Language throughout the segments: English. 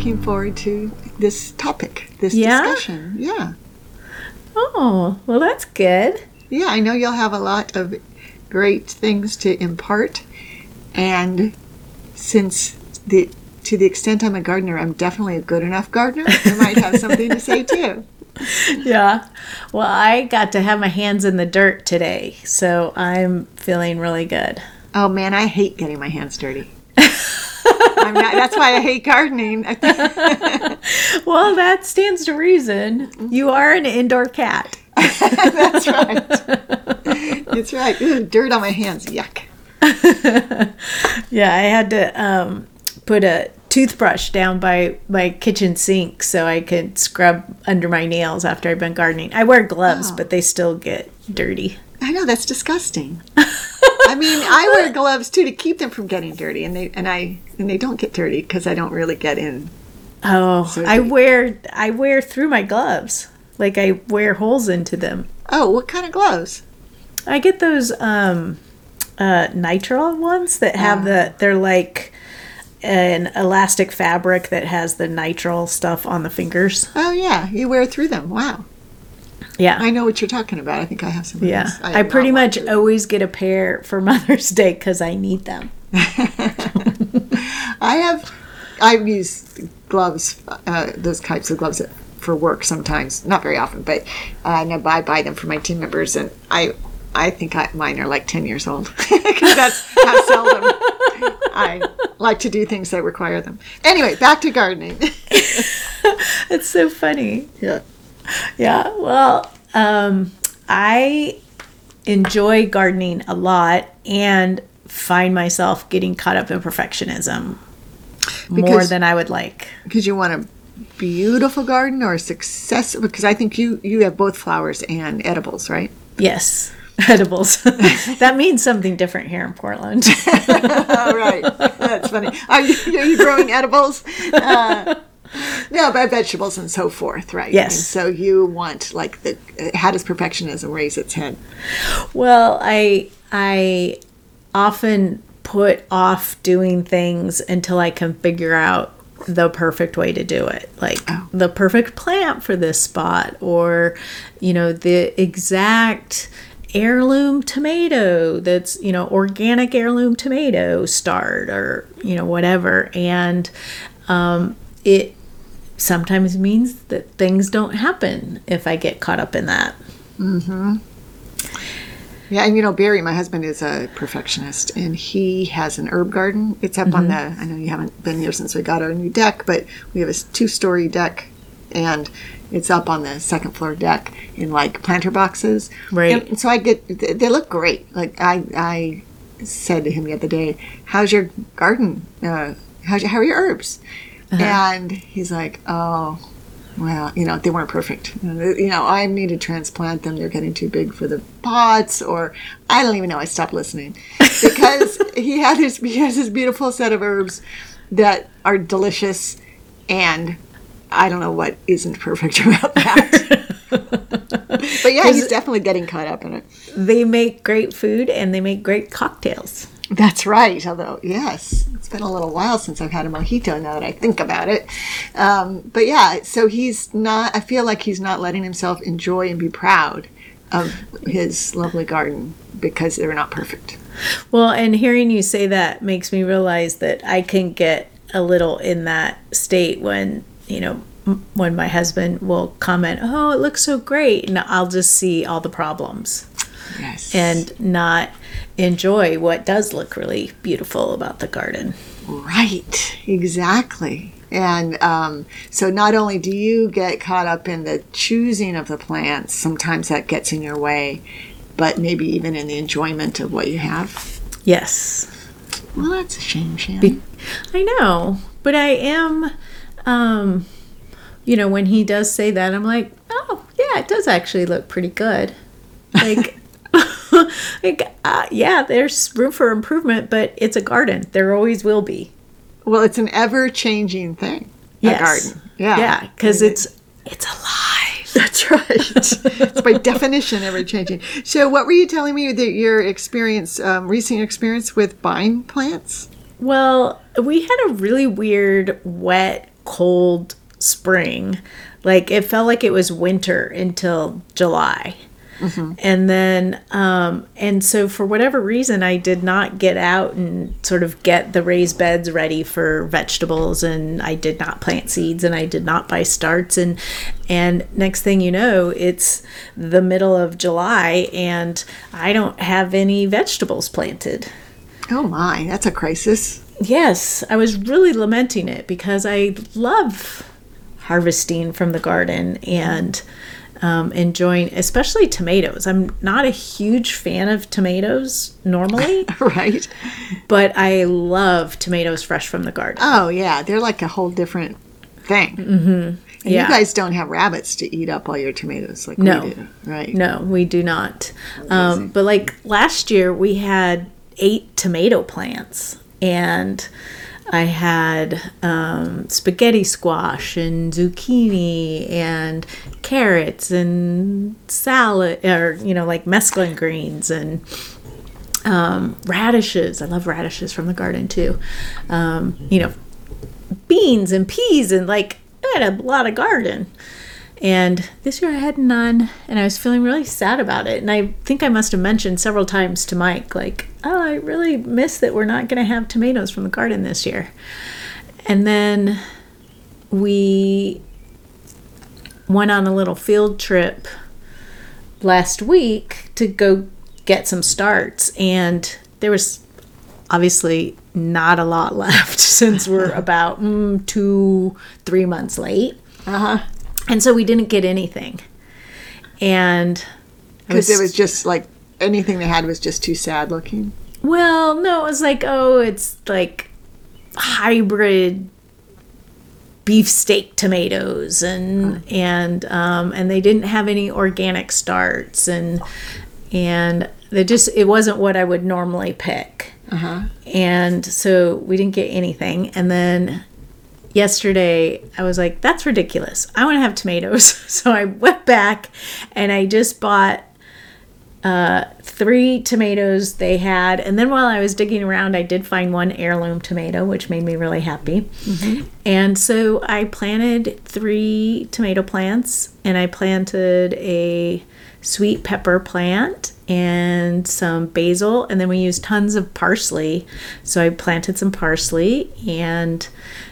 Looking forward to this topic, this Yeah? discussion. Yeah. Oh, well, that's good. Yeah, I know you'll have a lot of great things to impart. And since the to the extent I'm a gardener, I'm definitely a good enough gardener. I might have something to say too. Yeah. Well, I got to have my hands in the dirt today, so I'm feeling really good. Oh man, I hate getting my hands dirty. I'm not, that's why I hate gardening. Well, that stands to reason. You are an indoor cat. That's right. That's right. Ooh, dirt on my hands. Yuck. Yeah, I had to um, put a toothbrush down by my kitchen sink so I could scrub under my nails after I've been gardening. I wear gloves, Wow. but they still get dirty. I know that's disgusting. I mean, I wear gloves too to keep them from getting dirty, and they and I and they don't get dirty because I don't really get in. Oh, I wear I wear through my gloves. Like I wear holes into them. Oh, what kind of gloves? I get those um uh nitrile ones that have the they're like an elastic fabric that has the nitrile stuff on the fingers. Oh yeah, you wear through them. Wow, Yeah. I know what you're talking about. I think I have some. yeah. I, have pretty much worn always get a pair for Mother's Day cuz I need them. I have. I've used gloves, uh, those types of gloves for work sometimes, not very often, but uh, no, I buy them for my team members, and I, I think I, mine are like ten years old because that's how seldom I like to do things that require them. Anyway, back to gardening. It's so funny. yeah. Yeah. Well, um I enjoy gardening a lot and find myself getting caught up in perfectionism more than I would like. Because you want a beautiful garden or a success. Because I think you you have both flowers and edibles, right? Yes, edibles. that means something different here in Portland. Oh, right. That's funny. Are you, are you growing edibles? Uh, no, but vegetables and so forth, right? Yes. And so you want like the how does perfectionism raise its head? well, I I often put off doing things until I can figure out the perfect way to do it. Like the perfect plant for this spot or you know the exact heirloom tomato that's you know organic heirloom tomato start or you know whatever and um, it sometimes means that things don't happen if I get caught up in that. Mm-hmm. Yeah, and you know Barry, my husband is a perfectionist, and he has an herb garden. It's up on the. I know you haven't been here since we got our new deck, but we have a two-story deck, and it's up on the second floor deck in like planter boxes. Right. And so I get. they- look great. Like I, I said to him the other day, "How's your garden? Uh, how's how are your herbs?" Uh-huh. And he's like, "Oh, well, you know, they weren't perfect. You know, I need to transplant them. They're getting too big for the pots, or I don't even know. I stopped listening because he had his he has this beautiful set of herbs that are delicious, and I don't know what isn't perfect about that. but yeah, he's definitely getting caught up in it. They make great food and they make great cocktails. That's right. Although, yes, it's been a little while since I've had a mojito now that I think about it. Um, but yeah, so he's not, I feel like he's not letting himself enjoy and be proud of his lovely garden because they're not perfect. Well, and hearing you say that makes me realize that I can get a little in that state when, you know, when my husband will comment, "Oh, it looks so great." And I'll just see all the problems Yes. and not enjoy what does look really beautiful about the garden. Right, exactly. And um, so, not only do you get caught up in the choosing of the plants, sometimes that gets in your way, but maybe even in the enjoyment of what you have. Yes. Well, that's a shame, Shannon. Be- I know, but I am, um, you know, when he does say that, I'm like, oh, yeah, it does actually look pretty good. Like, like uh, yeah, there's room for improvement, but it's a garden. There always will be. well, it's an ever changing thing. A garden. Yeah. yeah, because it's it's alive. That's right. it's by definition ever changing. So, what were you telling me that your experience, um, recent experience with buying plants? Well, we had a really weird, wet, cold spring. Like it felt like it was winter until July. And then, um, and so for whatever reason, I did not get out and sort of get the raised beds ready for vegetables, and I did not plant seeds, and I did not buy starts, and and next thing you know, it's the middle of July, and I don't have any vegetables planted. Oh my, that's a crisis. Yes, I was really lamenting it because I love harvesting from the garden and um, enjoying, especially tomatoes. I'm not a huge fan of tomatoes normally, right? but I love tomatoes fresh from the garden. Oh yeah, they're like a whole different thing. Mm-hmm. And Yeah. you guys don't have rabbits to eat up all your tomatoes like No. we do, right? No, we do not. Um, but like last year, we had eight tomato plants, and I had um, spaghetti squash and zucchini and carrots and salad, or you know, like mesclun greens and um, radishes. I love radishes from the garden too. Um, you know, beans and peas and like I had a lot of garden. And this year I had none, and I was feeling really sad about it. And I think I must have mentioned several times to Mike, like, oh, I really miss that we're not going to have tomatoes from the garden this year. And then we went on a little field trip last week to go get some starts, and there was obviously not a lot left since we're about mm, two, three months late. Uh huh. And so we didn't get anything. And Because it was just like anything they had was just too sad looking. well, no, it was like, oh, it's like hybrid beefsteak tomatoes and and um and they didn't have any organic starts and and they just it wasn't what I would normally pick. Uh huh. And so we didn't get anything. And then yesterday I was like, that's ridiculous. I want to have tomatoes. So I went back and I just bought uh, three tomatoes they had. And then while I was digging around, I did find one heirloom tomato, which made me really happy. And so I planted three tomato plants and I planted a sweet pepper plant and some basil and then we used tons of parsley so i planted some parsley and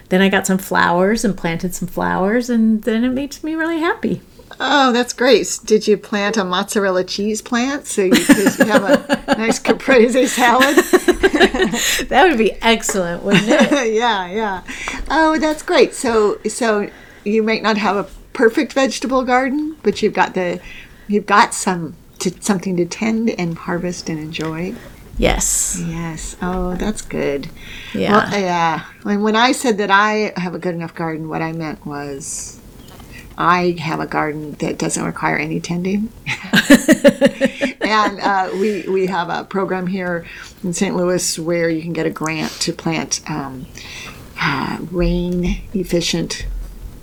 then i got some flowers and planted some flowers and then it makes me really happy Oh, that's great. Did you plant a mozzarella cheese plant so you could have a nice caprese salad? that would be excellent wouldn't it yeah, yeah. Oh, that's great. So, so you might not have a perfect vegetable garden, but you've got the, you've got some to something to tend and harvest and enjoy. yes Yes. Oh, that's good. yeah Well, yeah. When when I said that I have a good enough garden, what I meant was. I have a garden that doesn't require any tending, and uh, we we have a program here in St. Louis where you can get a grant to plant um, uh, rain efficient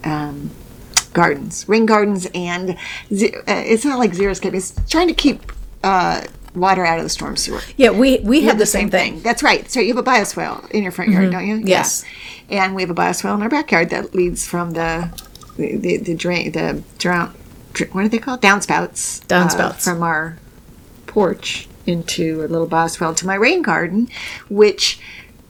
um, gardens, rain gardens, and uh, it's not like xeriscape. It's trying to keep uh, water out of the storm sewer. yeah we we You have the same thing, That's right. So you have a bioswale in your front yard, don't you? Yes. Yeah. And we have a bioswale in our backyard that leads from the the, the, the drain the drown what are they called downspouts uh, Downspouts. from our porch into a little bioswale to my rain garden, which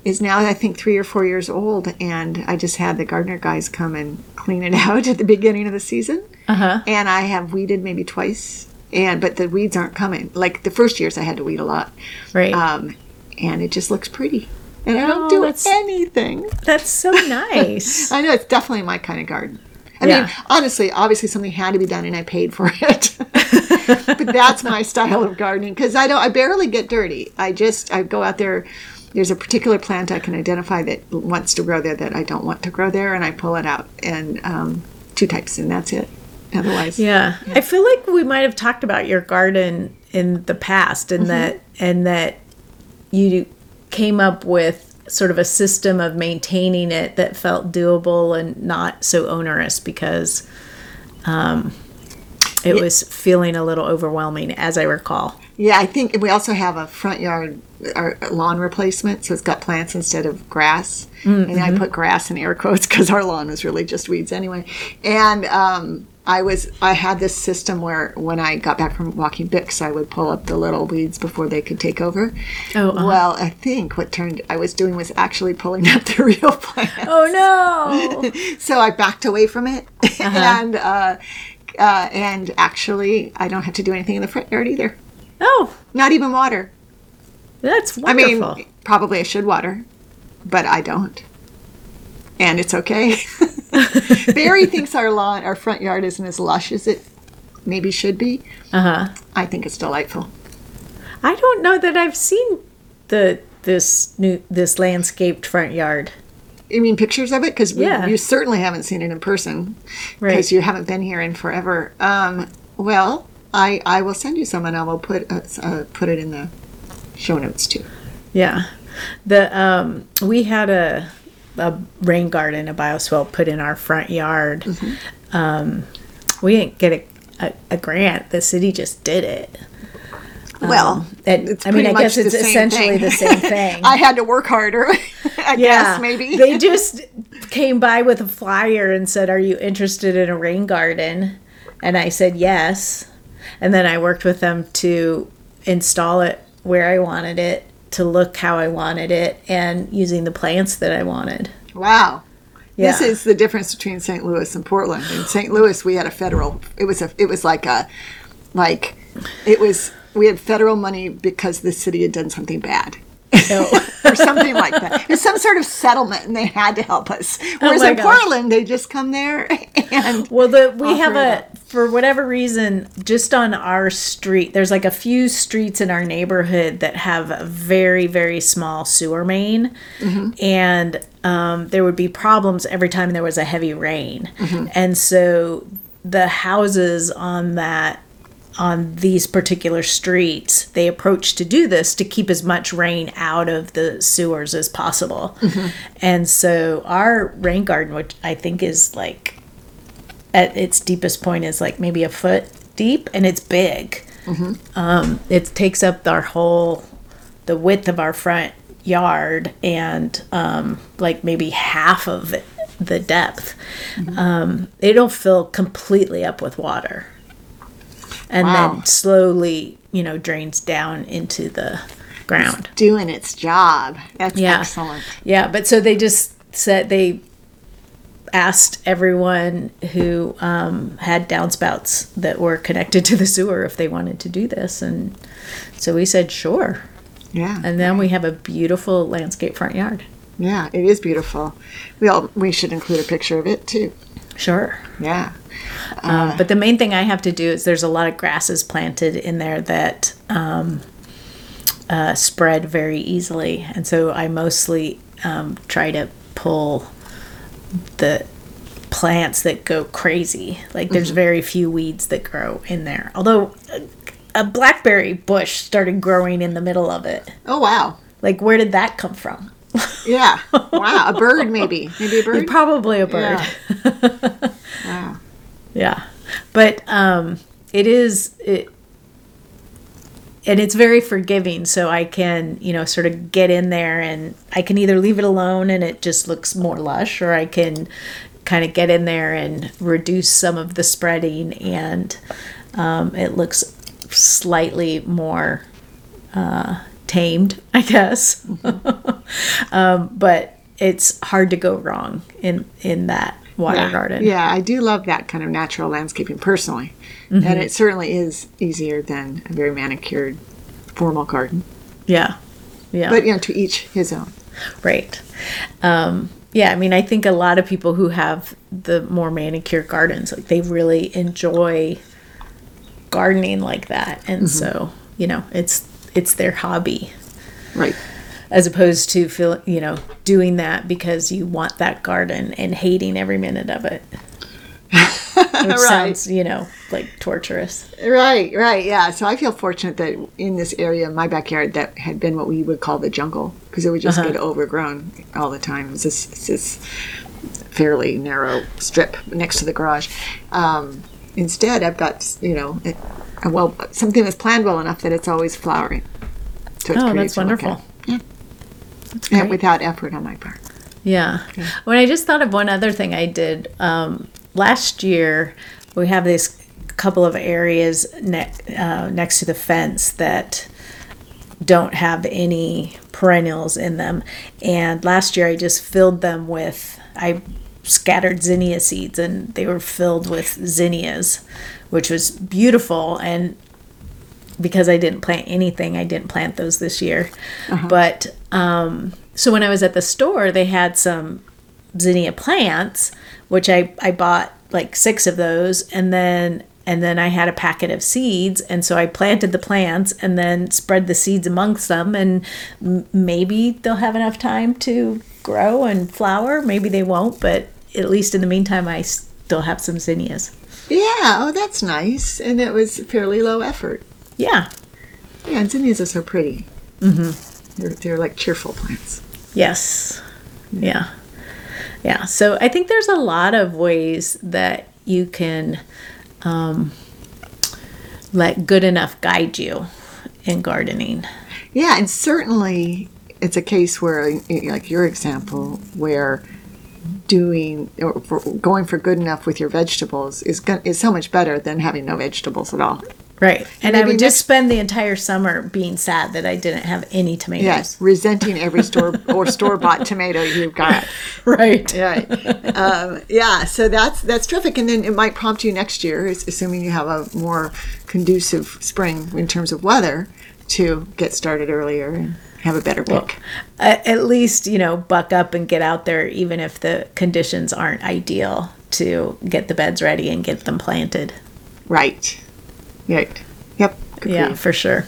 is now I think three or four years old, and I just had the gardener guys come and clean it out at the beginning of the season uh-huh and I have weeded maybe twice. And but the weeds aren't coming. Like the first years, I had to weed a lot, right um, and it just looks pretty. and I don't Oh, do that's- anything. That's so nice. I know it's definitely my kind of garden. I Yeah. mean, honestly, obviously something had to be done, and I paid for it. but that's my style of gardening because I don't. I barely get dirty. I just I go out there. There's a particular plant I can identify that wants to grow there that I don't want to grow there, and I pull it out. And um, two types, and that's it. Otherwise, Yeah. I feel like we might have talked about your garden in the past and that and that you came up with sort of a system of maintaining it that felt doable and not so onerous because um, it was feeling a little overwhelming as I recall. Yeah, I think we also have a front yard our lawn replacement, so it's got plants instead of grass. And I put grass in air quotes because our lawn was really just weeds anyway. And um, I was I had this system where when I got back from walking Bix, I would pull up the little weeds before they could take over. Oh, uh-huh. well, I think what turned I was doing was actually pulling up the real plants. Oh no. so I backed away from it, and uh, uh, and actually I don't have to do anything in the front yard either. Oh, Not even water. that's I mean, probably I should water, but I don't. And it's okay. Barry thinks our lawn, our front yard isn't as lush as it maybe should be. uh-huh. I think it's delightful. I don't know that I've seen the this new this landscaped front yard. You mean pictures of it? Because Yeah. you certainly haven't seen it in person Right. because you haven't been here in forever. Um, well, I, I will send you some and I will put uh, uh, put it in the show notes too. Yeah. The um we had a a rain garden, a bioswale put in our front yard. Mm-hmm. Um we didn't get a, a, a grant. The city just did it. Well, And it's I mean, I guess it's essentially thing. the same thing. I had to work harder, I guess, maybe. they just came by with a flyer and said, "Are you interested in a rain garden?" And I said yes. And then I worked with them to install it where I wanted it, to look how I wanted it, and using the plants that I wanted. Wow. This is the difference between St. Louis and Portland. In St. Louis, we had a federal. It was a. It was like a, like, it was. We had federal money because the city had done something bad, No. or something like that. It was some sort of settlement, and they had to help us. Oh Whereas Oh in gosh. Portland, they just come there and. Well, the we have a for whatever reason just on our street. There's like a few streets in our neighborhood that have a very very small sewer main, mm-hmm. and um, there would be problems every time there was a heavy rain, mm-hmm. and so the houses on that on these particular streets they approach to do this to keep as much rain out of the sewers as possible. Mm-hmm. And so our rain garden which i think is like at its deepest point is like maybe a foot deep and it's big um, it takes up our whole the width of our front yard and um, like maybe half of it, the depth um, it'll fill completely up with water and Wow. then slowly you know drains down into the ground doing its job. That's Yeah. excellent. yeah, but so they just said they asked everyone who um, had downspouts that were connected to the sewer if they wanted to do this, and so we said sure. Yeah. And then we have a beautiful landscape front yard. yeah, it is beautiful. We all we should include a picture of it too. Sure. Yeah. Um, but the main thing I have to do is there's a lot of grasses planted in there that um, uh, spread very easily, and so I mostly um, try to pull the plants that go crazy. Like there's very few weeds that grow in there. Although a, a blackberry bush started growing in the middle of it. Oh wow. Like where did that come from? Yeah. Wow. A bird maybe. Maybe a bird. Probably a bird. Yeah. Wow. Yeah. But um it is it and it's very forgiving so I can, you know, sort of get in there and I can either leave it alone and it just looks more lush or I can kind of get in there and reduce some of the spreading and um, it looks slightly more uh, tamed, I guess. um, but it's hard to go wrong in in that water yeah. garden. Yeah, I do love that kind of natural landscaping personally. Mm-hmm. And it certainly is easier than a very manicured formal garden. Yeah. Yeah. But you know, to each his own. Right. Um, yeah, I mean, I think a lot of people who have the more manicured gardens, like they really enjoy gardening like that, and so you know, it's it's their hobby Right. as opposed to feel you know doing that because you want that garden and hating every minute of it, which Right. sounds you know like torturous. Right, right, yeah. So I feel fortunate that in this area, my backyard, that had been what we would call the jungle, because it would just Uh-huh. get overgrown all the time. It was this, it's this fairly narrow strip next to the garage. Um, instead, I've got, you know, it, well, something that's planned well enough that it's always flowering. So it's Oh, that's wonderful. Yeah. And without effort on my part. Yeah. When I just thought of one other thing I did um, last year, we have this couple of areas ne- uh, next to the fence that don't have any perennials in them. And last year I just filled them with, I scattered zinnia seeds and they were filled with zinnias, which was beautiful. And because I didn't plant anything, I didn't plant those this year. But um, so when I was at the store, they had some zinnia plants, which I, I bought like six of those, and then and then I had a packet of seeds, and so I planted the plants and then spread the seeds amongst them, and m- maybe they'll have enough time to grow and flower. Maybe they won't, but at least in the meantime, I still have some zinnias. Yeah, oh, that's nice. And it was fairly low effort. Yeah. Yeah, and zinnias are so pretty. Mm-hmm. They're, they're like cheerful plants. Yes. Yeah. Yeah. So I think there's a lot of ways that you can um, let good enough guide you in gardening. Yeah, and certainly it's a case where, like your example, where doing or for going for good enough with your vegetables is is so much better than having no vegetables at all. Right. And I would just spend the entire summer being sad that I didn't have any tomatoes. Yes, resenting every store or store bought tomato you've got. Right. Right. Um, yeah. So that's that's terrific, and then it might prompt you next year, assuming you have a more conducive spring in terms of weather, to get started earlier and have a better pick. A- At least, you know, buck up and get out there, even if the conditions aren't ideal to get the beds ready and get them planted. right. Right. Yep. Good Yeah, for sure.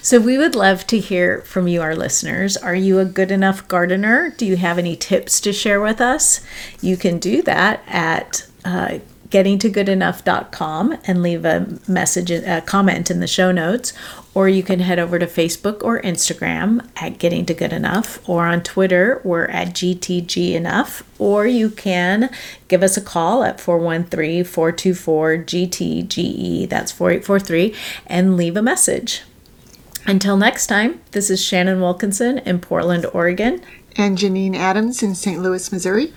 So we would love to hear from you, our listeners. Are you a good enough gardener? Do you have any tips to share with us? You can do that at uh, gettingtogoodenough.com and leave a message, a comment in the show notes, or you can head over to Facebook or Instagram at Getting to Good Enough, or on Twitter, we're at GTG Enough, or you can give us a call at 413 424 GTGE, that's 4843, and leave a message. Until next time, this is Shannon Wilkinson in Portland, Oregon, And Janine Adams in St. Louis, Missouri.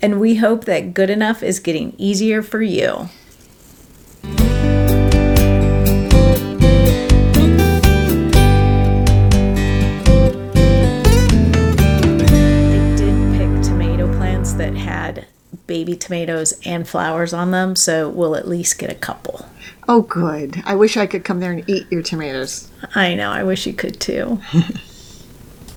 and we hope that good enough is getting easier for you. They did tomato plants that had baby tomatoes and flowers on them, so we'll at least get a couple. Oh, good. I wish I could come there and eat your tomatoes. I know, I wish you could too.